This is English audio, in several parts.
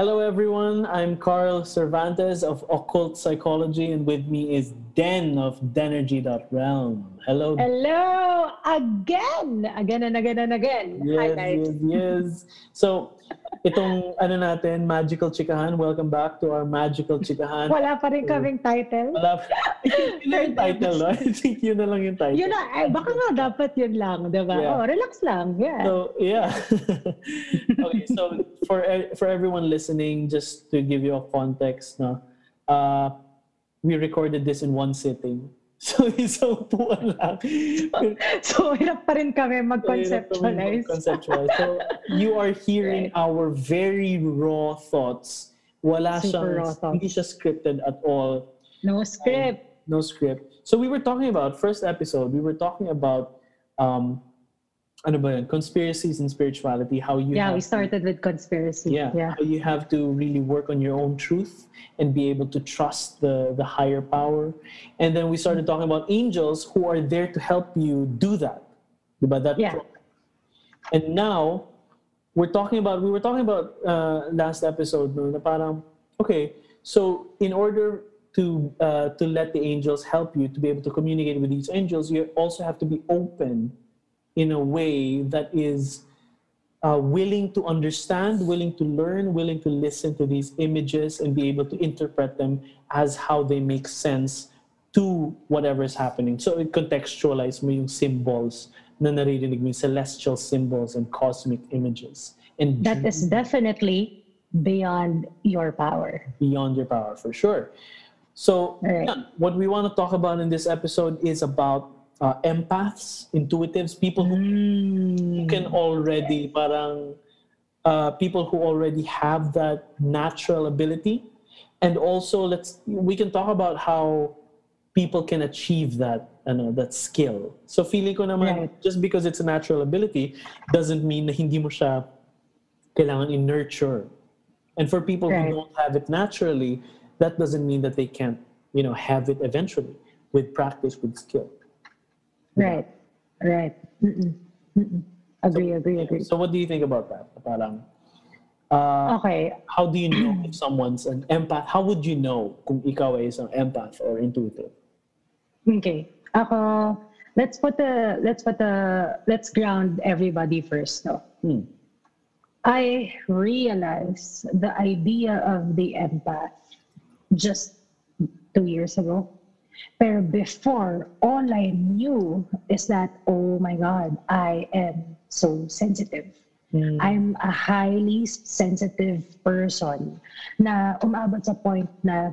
Hello, everyone. I'm Carl Cervantes of Occult Psychology, and with me is Den of Denergy.realm. Hello. Hello again, again and again and again. Yes, Highlight. yes, yes. So, itong ano natin, Magical Chikahan. Welcome back to our Magical Chikahan. Wala pa rin kaming title. Wala. Think yun na yung title, no? I think yun na lang yung title. Yun na, eh, baka nga dapat yun lang, di ba? Yeah. Oh, relax lang. Yeah. So yeah. okay, so for e- for everyone listening, just to give you a context, no, uh, we recorded this in one sitting. So isang upuan lang. so, hirap pa rin kami mag-conceptualize. Conceptualize. So you are hearing our very raw thoughts. Wala Super siyang, raw thoughts. hindi siya scripted at all. No script. no script. So we were talking about first episode. We were talking about um, ano ba yun? Conspiracies and spirituality. How you Yeah, we started with conspiracy. yeah, yeah. how you have to really work on your own truth and be able to trust the the higher power. And then we started talking about angels who are there to help you do that. Diba? That Yeah. And now we're talking about we were talking about uh, last episode no, na parang okay, so in order to uh, to let the angels help you to be able to communicate with these angels, you also have to be open in a way that is uh, willing to understand, willing to learn, willing to listen to these images and be able to interpret them as how they make sense to whatever is happening. So contextualize mo yung symbols na naririnig mo, celestial symbols and cosmic images. And That is definitely beyond your power. beyond your power for sure. So, Right. yeah, what we want to talk about in this episode is about uh, empaths, intuitives, people who Mm. can already parang uh, people who already have that natural ability and also let's we can talk about how people can achieve that ano, that skill so feeling ko naman Right. just because it's a natural ability doesn't mean na hindi mo siya kailangan i-nurture and for people Right. who don't have it naturally that doesn't mean that they can't you know have it eventually with practice with skill Right. Right. Mm-mm. Mm-mm. Agree, agree, agree. so what do you think about that parang uh, Okay. how do you know if someone's an empath? How would you know kung ikaw ay isang empath or intuitive? Okay. Ako, let's put the let's put the let's ground everybody first, no. Hmm. I realized the idea of the empath just two years ago. Pero before, all I knew is that, oh my God, I am so sensitive. Hmm. I'm a highly sensitive person na umabot sa point na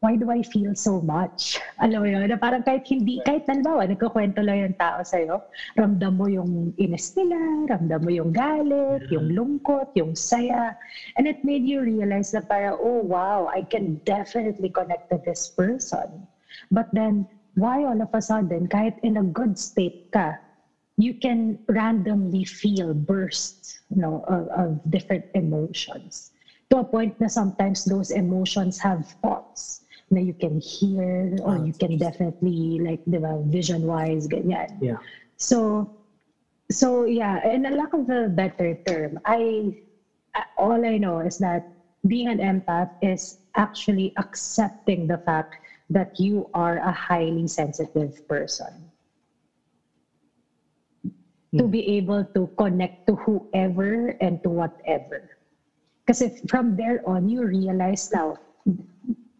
why do I feel so much? Alam mo yun, na parang kahit hindi, kahit halimbawa, nagkukwento lang yung tao sa'yo, ramdam mo yung inis nila, ramdam mo yung galit, yung lungkot, yung saya. And it made you realize na parang, oh wow, I can definitely connect to this person. But then, why all of a sudden, kahit in a good state ka, you can randomly feel bursts you know, of, of different emotions. To a point na sometimes those emotions have thoughts na you can hear or Ah, you can definitely like diba, vision wise ganyan. Yeah. so so yeah in a lack of a better term I- all i know is that being an empath is actually accepting the fact that you are a highly sensitive person to Hmm. be able to connect to whoever and to whatever. Because from there on, you realize now,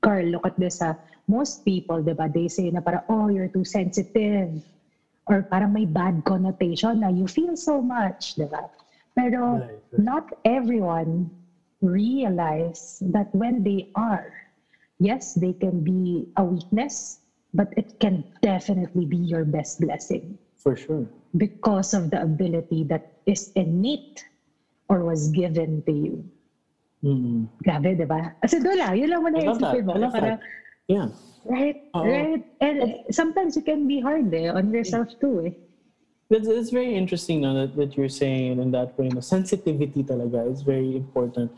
Carl, look at this, ah, most people, di ba, they say na parang, oh, you're too sensitive. Or parang may bad connotation na you feel so much, di ba? Pero Right, right. not everyone realize that when they are, yes, they can be a weakness, but it can definitely be your best blessing For sure. because of the ability that is innate or was given to you. Mm-mm. Grabe, di ba? Kasi doon lang, yun lang muna I yung love that. isipin mo. Parang. Yeah. right, Oo. right. And sometimes you can be hard eh, on yourself too eh. That's, it's very interesting no, that, that you're saying in that way. No? Sensitivity talaga is very important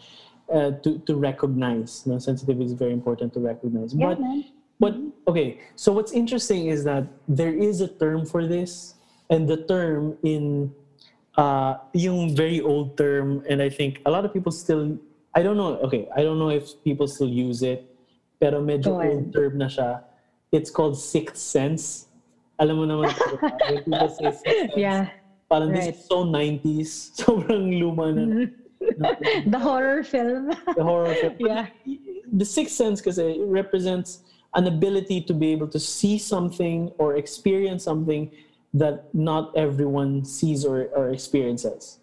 uh, to, to recognize. No? Sensitivity is very important to recognize. Yeah, but man. But okay, so what's interesting is that there is a term for this, and the term in uh, yung very old term, and I think a lot of people still I don't know. Okay, I don't know if people still use it, pero medyo Go old term na siya. It's called sixth sense. Alam mo naman, people say sixth sense, Yeah. parang right. this is so 90s. Sobrang luma na. The horror film. the horror film. Yeah. The sixth sense kasi represents an ability to be able to see something or experience something that not everyone sees or, or experiences.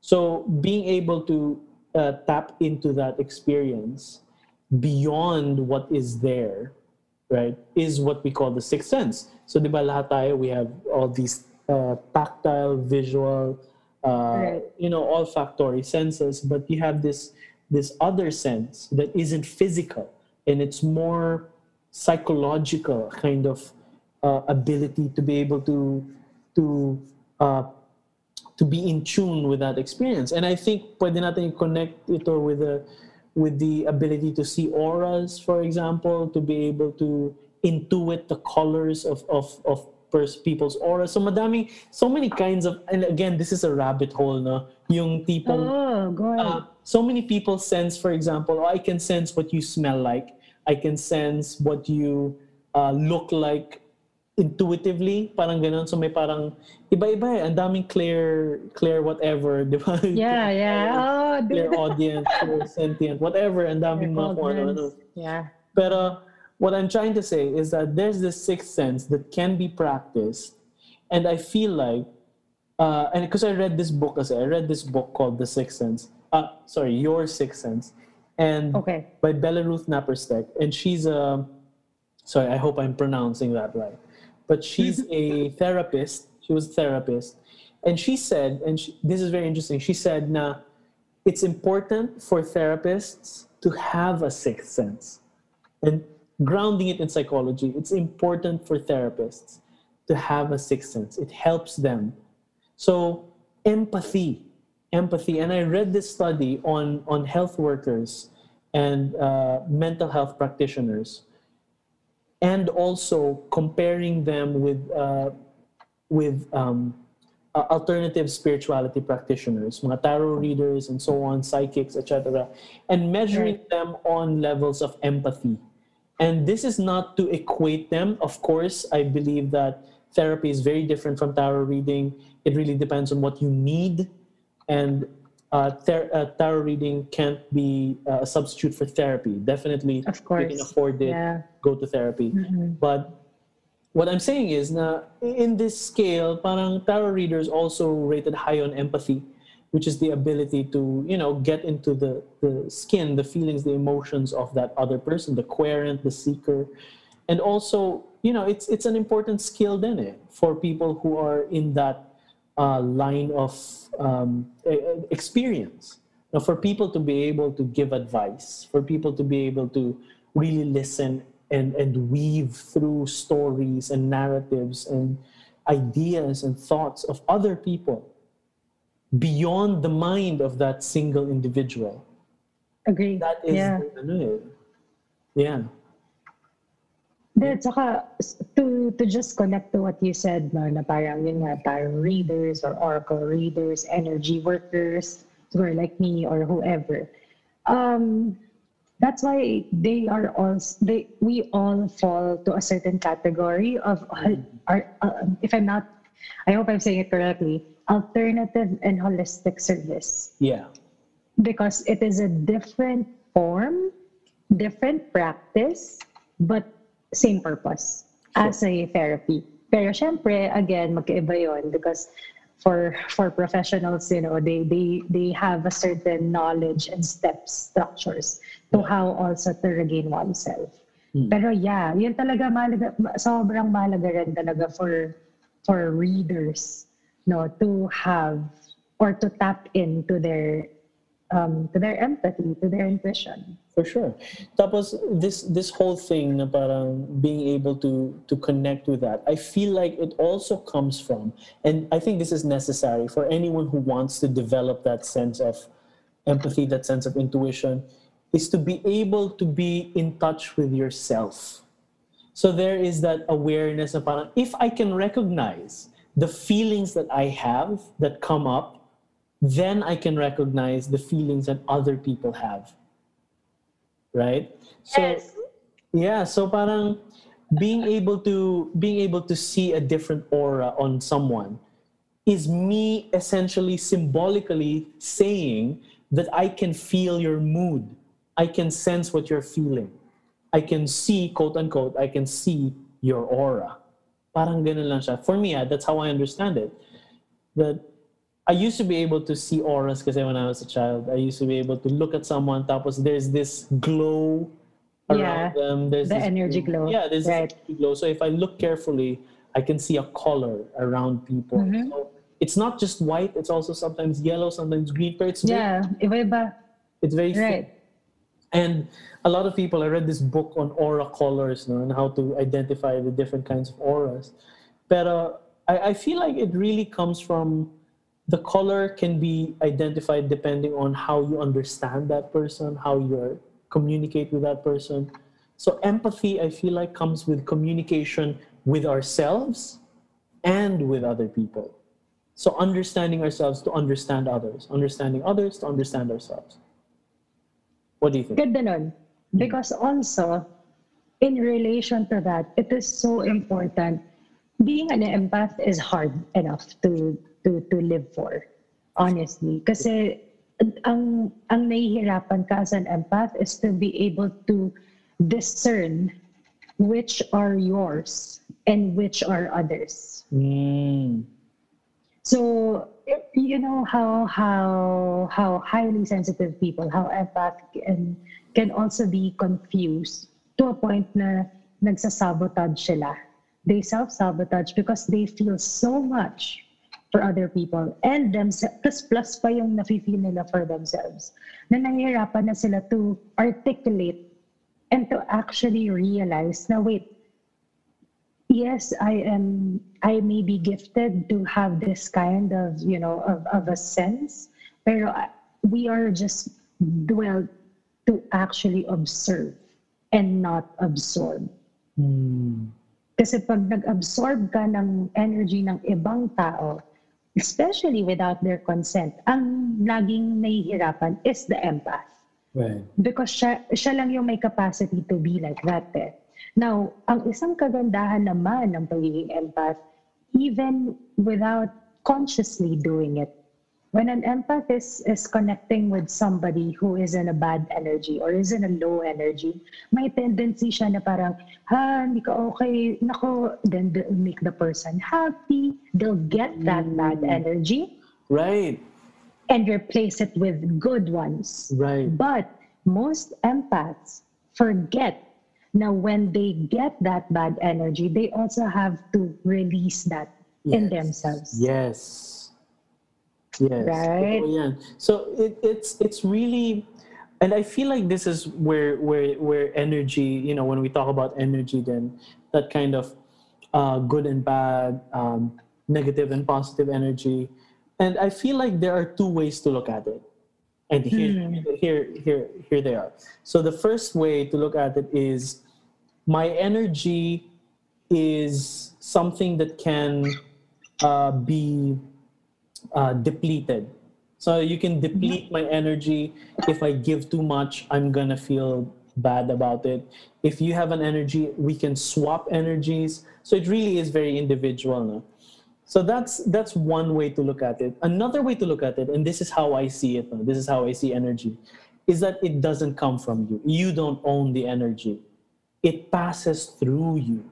So being able to uh, tap into that experience beyond what is there, right, is what we call the sixth sense. So di ba lahat tayo, we have all these uh, tactile, visual, uh, Right. you know, olfactory senses, but you have this this other sense that isn't physical and it's more psychological kind of uh, ability to be able to to uh, to be in tune with that experience. And I think pwede natin i-connect ito with the with the ability to see auras, for example, to be able to intuit the colors of of of people's aura. So madami, so many kinds of, and again, this is a rabbit hole, no? Yung tipong, Oh, go ahead. uh, so many people sense, for example, oh, I can sense what you smell like. I can sense what you uh, look like intuitively. Parang ganun. So may parang, iba-iba eh. Ang daming clear, clear whatever, di ba? yeah, yeah. Oh, Clairaudience, clear sentient, whatever. Ang daming mga kung ano-ano. Yeah. Pero what I'm trying to say is that there's this sixth sense that can be practiced. And I feel like, uh, and because I read this book, as I read this book called The Sixth Sense. Uh, sorry, Your Sixth Sense. And Okay. by Belleruth Naparstek. And she's a, sorry, I hope I'm pronouncing that right. But she's a therapist. She was a therapist. And she said, and she, this is very interesting, she said, na, it's important for therapists to have a sixth sense. And grounding it in psychology, it's important for therapists to have a sixth sense. It helps them. So, empathy, empathy. And I read this study on, on health workers and uh, mental health practitioners, and also comparing them with, uh, with um, uh, alternative spirituality practitioners, mga tarot readers and so on, psychics, etc., and measuring them on levels of empathy. And this is not to equate them. Of course, I believe that therapy is very different from tarot reading. It really depends on what you need. And uh, ther- uh, tarot reading can't be uh, a substitute for therapy. Definitely, Of you can afford it, Yeah. go to therapy. But what I'm saying is na in this scale, parang tarot readers also rated high on empathy, which is the ability to, you know, get into the, the skin, the feelings, the emotions of that other person, the querent, the seeker. And also, you know, it's it's an important skill then eh, for people who are in that uh, line of um, experience. Now, for people to be able to give advice, for people to be able to really listen and, and weave through stories and narratives and ideas and thoughts of other people beyond the mind of that single individual. Agree. That is, yeah. ano yeah. Then, saka, s- to, to just connect to what you said, no, na parang yun nga, tarot readers or oracle readers, energy workers, who are like me or whoever. Um, that's why they are all, they, we all fall to a certain category of, are, uh, if I'm not, I hope I'm saying it correctly, alternative and holistic service Yeah. because it is a different form, different practice, but same purpose as a therapy. Pero syempre, again, magkaiba yun because for for professionals, you know, they they they have a certain knowledge and steps, structures to how also to regain oneself. Hmm. Pero yeah, yun talaga malaga, sobrang malaga rin talaga for for readers no to have or to tap into their um, to their empathy, to their intuition. For sure. Tapos this this whole thing na parang being able to to connect with that. I feel like it also comes from and I think this is necessary for anyone who wants to develop that sense of empathy, that sense of intuition is to be able to be in touch with yourself. So there is that awareness na parang if I can recognize the feelings that I have that come up then I can recognize the feelings that other people have. Right? So yes. yeah, so parang being able to being able to see a different aura on someone is me essentially symbolically saying that I can feel your mood. I can sense what you're feeling. I can see, quote unquote, I can see your aura. Parang ganun lang siya. For me, ah, that's how I understand it. That I used to be able to see auras because when I was a child, I used to be able to look at someone, tapos there's this glow around Yeah, them. There's the this energy glow. Yeah, there's Right. this energy glow. So if I look carefully, I can see a color around people. Mhm. So it's not just white, it's also sometimes yellow, sometimes green, but it's very, Yeah, iba-iba. it's very Right. And a lot of people, I read this book on aura colors no, and how to identify the different kinds of auras. But uh, I, I feel like it really comes from the color can be identified depending on how you understand that person, how you communicate with that person. So empathy, I feel like, comes with communication with ourselves and with other people. So understanding ourselves to understand others, understanding others to understand ourselves. What do you think? Ganda nun. Because also, in relation to that, it is so important. Being an empath is hard enough to to to live for, honestly. Kasi ang ang nahihirapan ka as an empath is to be able to discern which are yours and which are others. Mm. So you know how how how highly sensitive people, how empath can can also be confused to a point na nagsasabotage sila. They self-sabotage because they feel so much for other people and themselves, plus, plus pa yung nafe-feel nila for themselves, na nahihirapan na sila to articulate and to actually realize na wait, yes, I am, I may be gifted to have this kind of, you know, of, of a sense, pero uh, we are just dwelled to actually observe and not absorb. Mm. Kasi pag nag-absorb ka ng energy ng ibang tao, especially without their consent, ang laging nahihirapan is the empath. Right. Because siya, siya lang yung may capacity to be like that eh. Now, ang isang kagandahan naman ng pagiging empath, even without consciously doing it, when an empath is, is connecting with somebody who is in a bad energy or is in a low energy, may tendency siya na parang, ha, hindi ka okay, nako, then they'll make the person happy, they'll get that bad energy Right. and replace it with good ones. Right. But most empaths forget now when they get that bad energy, they also have to release that in themselves. Yes. Yes. Right? Totoo yan. So it, it's it's really and I feel like this is where where where energy, you know, when we talk about energy then that kind of uh, good and bad, um, negative and positive energy. And I feel like there are two ways to look at it. And here, here, here, here they are. So the first way to look at it is my energy is something that can uh, be uh, depleted. So you can deplete my energy. If I give too much, I'm gonna feel bad about it. If you have an energy, we can swap energies. So it really is very individual. No? So that's that's one way to look at it. Another way to look at it, and this is how I see it. This is how I see energy, is that it doesn't come from you. You don't own the energy. It passes through you.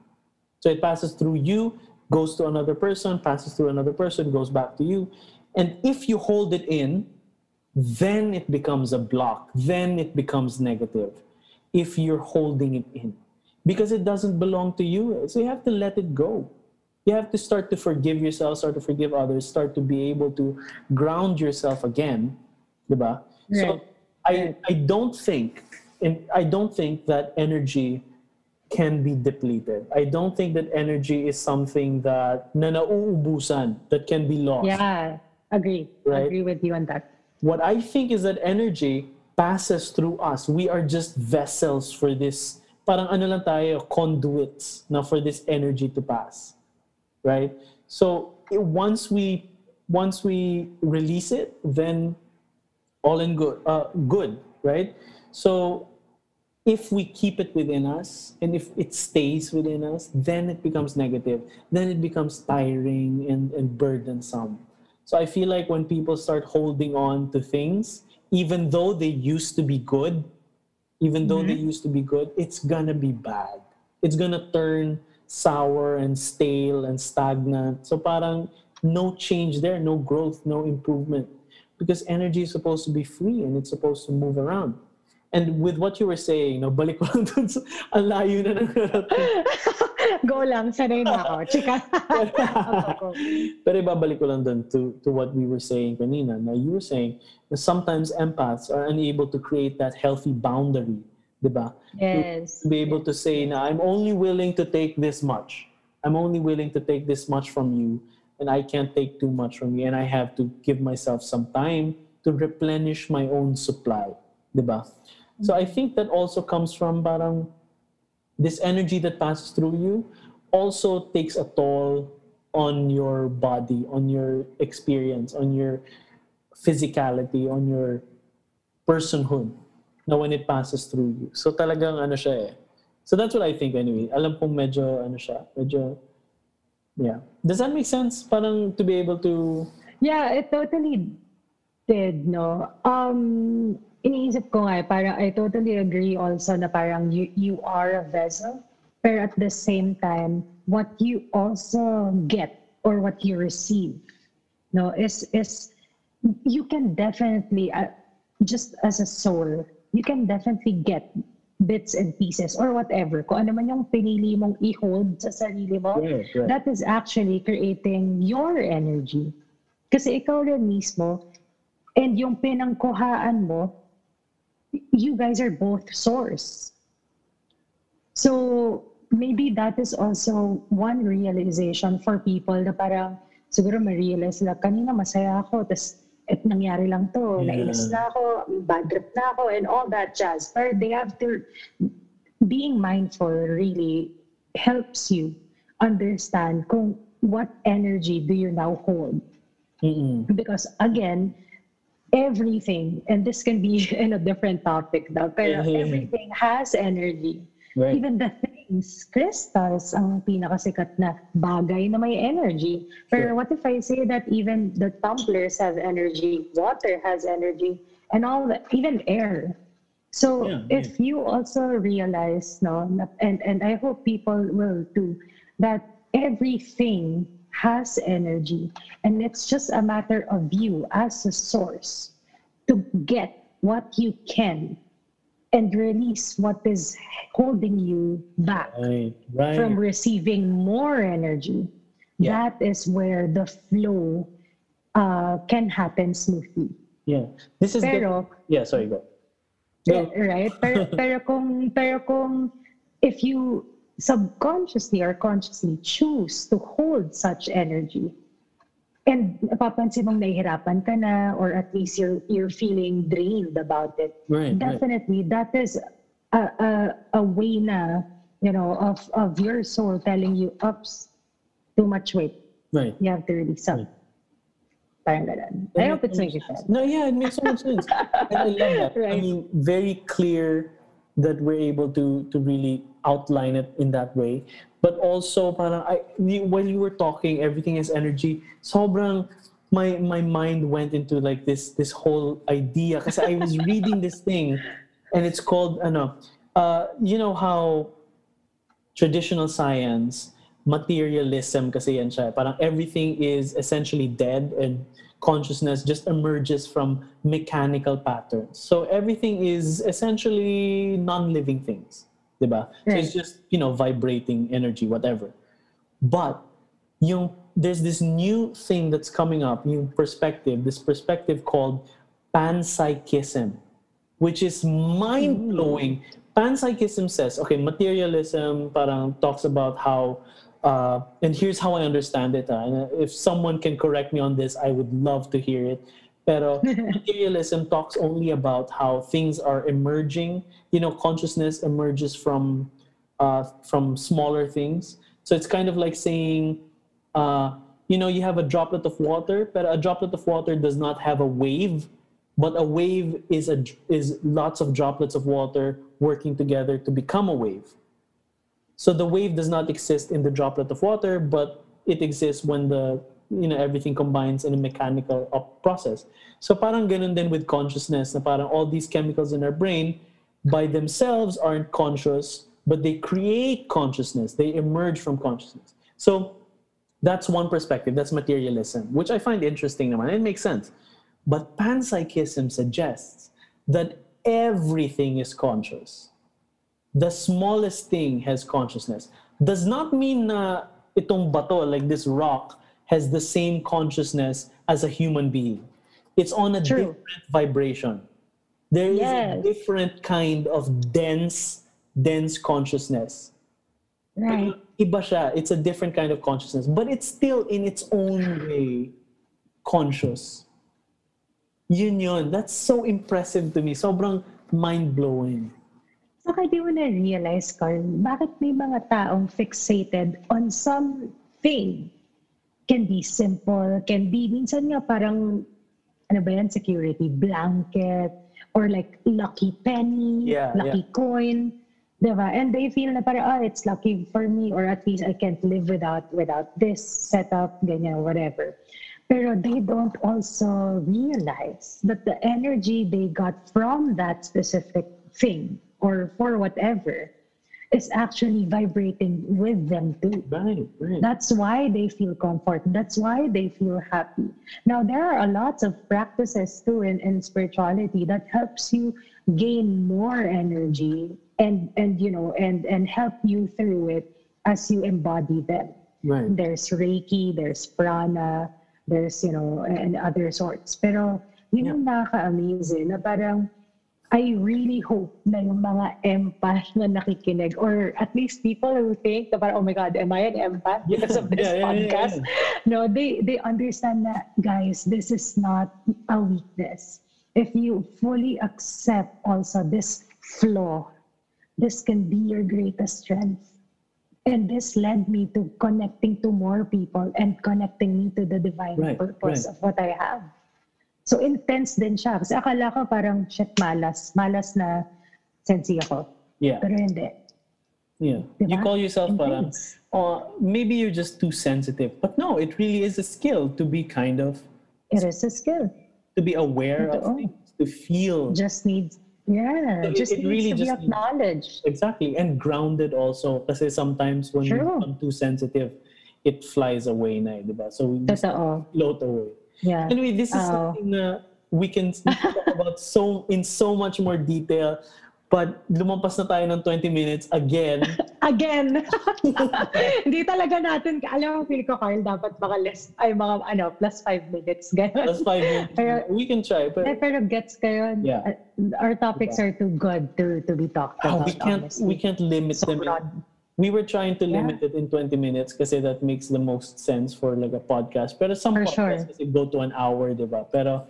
So it passes through you, goes to another person, passes through another person, goes back to you. And if you hold it in, then it becomes a block. Then it becomes negative if you're holding it in because it doesn't belong to you. So you have to let it go. You have to start to forgive yourself, start to forgive others, start to be able to ground yourself again. Diba? So I, I don't think and I don't think that energy can be depleted. I don't think that energy is something that na nauubusan, that can be lost. Yeah, agree. Right. Agree with you on that. What I think is that energy passes through us. We are just vessels for this. Parang ano lang tayo, conduits na for this energy to pass. Right? So it- once we once we release it, then all in good, uh, good, right? So if we keep it within us and if it stays within us, then it becomes negative. Then it becomes tiring and, and burdensome. So I feel like when people start holding on to things, even though they used to be good, even though they used to be good, it's gonna be bad. It's gonna turn sour and stale and stagnant. So parang no change there, no growth, no improvement. Because energy is supposed to be free and it's supposed to move around. And with what you were saying, no, balik ko lang dun sa, ang layo na ng Go lang, sanay na ako. Chika. Pero ibabalik ko lang dun to, to what we were saying kanina. Now, you were saying that sometimes empaths are unable to create that healthy boundary, di ba? yes. To be able to say, na I'm only willing to take this much. I'm only willing to take this much from you, and I can't take too much from you, and I have to give myself some time to replenish my own supply, di ba? So I think that also comes from parang this energy that passes through you also takes a toll on your body, on your experience, on your physicality, on your personhood na when it passes through you. So talagang ano siya eh. So that's what I think anyway. Alam kong medyo ano siya, medyo yeah. Does that make sense? Parang to be able to Yeah, it totally did, no? Um, iniisip ko nga, eh, parang I totally agree also na parang you, you are a vessel, pero at the same time, what you also get or what you receive, no, is, is you can definitely, uh, just as a soul, you can definitely get bits and pieces or whatever. Kung ano man yung pinili mong i-hold sa sarili mo, Right, right. that is actually creating your energy. Kasi ikaw rin mismo, and yung pinangkuhaan mo, you guys are both source. So maybe that is also one realization for people na parang siguro ma-realize na kanina masaya ako, tas et nangyari lang to, Yeah. nainis na ako, bad trip na ako, and all that jazz. But they have to, being mindful really helps you understand kung what energy do you now hold. Mm-mm. because again everything and this can be in a different topic daw pero Mhm. everything has energy Right. even the things crystals ang pinakasikat na bagay na may energy. Pero Sure. what if i say that even the tumblers have energy water has energy and all that even air? So Yeah, if you also realize no and and i hope people will too that everything has energy and it's just a matter of you as a source to get what you can and release what is holding you back Right. Right. from receiving more energy Yeah. that is where the flow uh, can happen smoothly yeah. This is pero good. Yeah, sorry, go. Yeah, right? Pero, pero kung, pero kung if you subconsciously or consciously choose to hold such energy, and napapansin mong nahihirapan ka na, or at least you're, you're feeling drained about it, Right. right. definitely that is a, a, a way na, you know, of, of your soul telling you, ups, too much weight. Right. You have to release some. Parang ganun. I hope it's making sense. No, yeah, it makes so much sense. I love that. I mean, very clear that we're able to to really outline it in that way. But also, parang, I, while you were talking, everything is energy. Sobrang, my my mind went into like this this whole idea because I was reading this thing, and it's called ano, uh, you know how traditional science, materialism kasi yan siya. Parang everything is essentially dead and consciousness just emerges from mechanical patterns. So everything is essentially non-living things. Diba? So it's just, you know, vibrating energy, whatever. But yung, there's this new thing that's coming up, new perspective, this perspective called panpsychism, which is mind blowing. Mm. Panpsychism says, okay, materialism parang talks about how, uh, and here's how I understand it. ah, and if someone can correct me on this, I would love to hear it. Pero materialism talks only about how things are emerging. You know, consciousness emerges from uh, from smaller things. So it's kind of like saying, uh, you know, you have a droplet of water, but a droplet of water does not have a wave, but a wave is a is lots of droplets of water working together to become a wave. So the wave does not exist in the droplet of water, but it exists when the you know everything combines in a mechanical process. So parang ganun din with consciousness, na parang all these chemicals in our brain by themselves aren't conscious, but they create consciousness. They emerge from consciousness. So that's one perspective. That's materialism, which I find interesting. Naman. It makes sense. But panpsychism suggests that everything is conscious. The smallest thing has consciousness. Does not mean na itong bato, like this rock, has the same consciousness as a human being. It's on a True. different vibration. There is Yes. a different kind of dense, dense consciousness. Right. Iba siya. It's a different kind of consciousness, but it's still in its own way conscious. Yun yun. That's so impressive to me. Sobrang mind-blowing. Saka di mo na-realize, Carl, bakit may mga taong fixated on something? Can be simple, can be, minsan nga parang, ano ba yan, security, blanket, or like lucky penny, Yeah, lucky coin. Diba? And they feel na parang, oh, it's lucky for me, or at least I can't live without without this setup, ganyan, whatever. Pero they don't also realize that the energy they got from that specific thing or for whatever is actually vibrating with them too. Right, right. That's why they feel comfort. That's why they feel happy. Now, there are a lots of practices too in, in spirituality that helps you gain more energy and, and you know, and, and help you through it as you embody them. right. There's Reiki, there's prana, there's, you know, and other sorts. Pero yun yung nakaka-amazing na parang I really hope na yung mga empath na nakikinig or at least people who think na parang, oh my God, am I an empath because of this Yeah, yeah, yeah, podcast? No, they, they understand that, guys, this is not a weakness. If you fully accept also this flaw, this can be your greatest strength. And this led me to connecting to more people and connecting me to the divine Right, purpose right. of what I have. So intense din siya. Kasi akala ko parang, shit, malas. Malas na sensi ako. Yeah, Pero hindi. yeah. You call yourself parang, Intense. oh, maybe you're just too sensitive. But no, it really is a skill to be kind of, It is a skill. to be aware of Totoo. things, to feel. Just needs, yeah, It- just it needs really to be just needs- acknowledged. Exactly, and grounded also. Because sometimes when you True. become too sensitive, it flies away na, eh, diba? So we just Totoo. float away. Yeah. Anyway, this is Oh. something uh, we can talk about so in so much more detail. But lumampas na tayo ng 20 minutes again. Again. Hindi talaga natin, alam mo, feel ko, Carl, dapat mga less, ay mga, ano, plus five minutes. Ganun. Five minutes. Pero- we can try, Eh, pero gets kayo. Yeah. Uh, Our topics are too good to to be talked oh, about. we can't honestly. we can't limit So them. broad. We were trying to Yeah. limit it in 20 minutes kasi that makes the most sense for like a podcast. Pero some For sure. podcasts kasi go to an hour, diba? Pero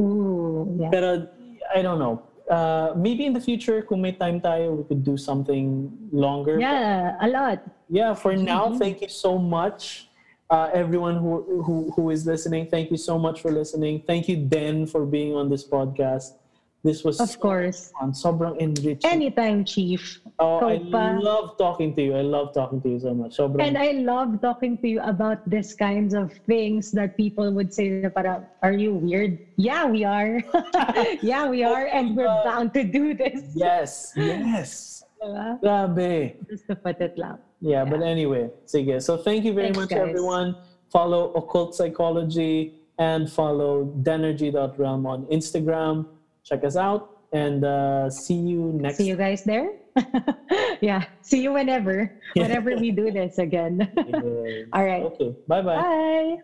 Ooh, yeah. Pero I don't know. Uh, maybe in the future, kung may time tayo, we could do something longer. yeah, a lot. Yeah, for now, Mm-hmm. thank you so much. Uh, everyone who, who who is listening, thank you so much for listening. Thank you, Den, for being on this podcast. This was Of course. fun. Sobrang enriching. Anytime, Chief. Oh, I pa. love talking to you. I love talking to you so much. Sobrang, And I love talking to you about these kinds of things that people would say na para, are you weird? Yeah, we are. yeah, we are. And we're bound to do this. yes, yes. Diba? Grabe. Just to put it lang. Yeah, but anyway, sige. So thank you very Thanks, much, guys. everyone. Follow Occult Psychology and follow denergy.realm on Instagram. Check us out and uh, see you next See you guys there. yeah. See you whenever. Whenever we do this again. All right. Okay. Bye-bye. Bye.